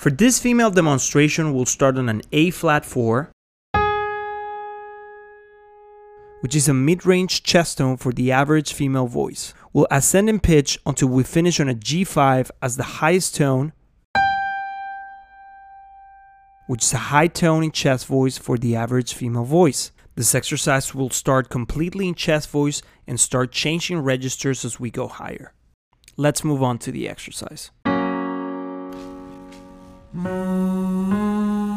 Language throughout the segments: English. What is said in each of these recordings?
For this female demonstration, we'll start on an A flat 4, which is a mid-range chest tone for the average female voice. We'll ascend in pitch until we finish on a G5 as the highest tone, which is a high tone in chest voice for the average female voice. This exercise will start completely in chest voice and start changing registers as we go higher. Let's move on to the exercise. Mmm.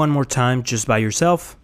One more time, just by yourself.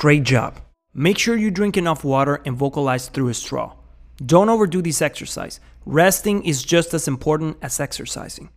Great job. Make sure you drink enough water and vocalize through a straw. Don't overdo this exercise. Resting is just as important as exercising.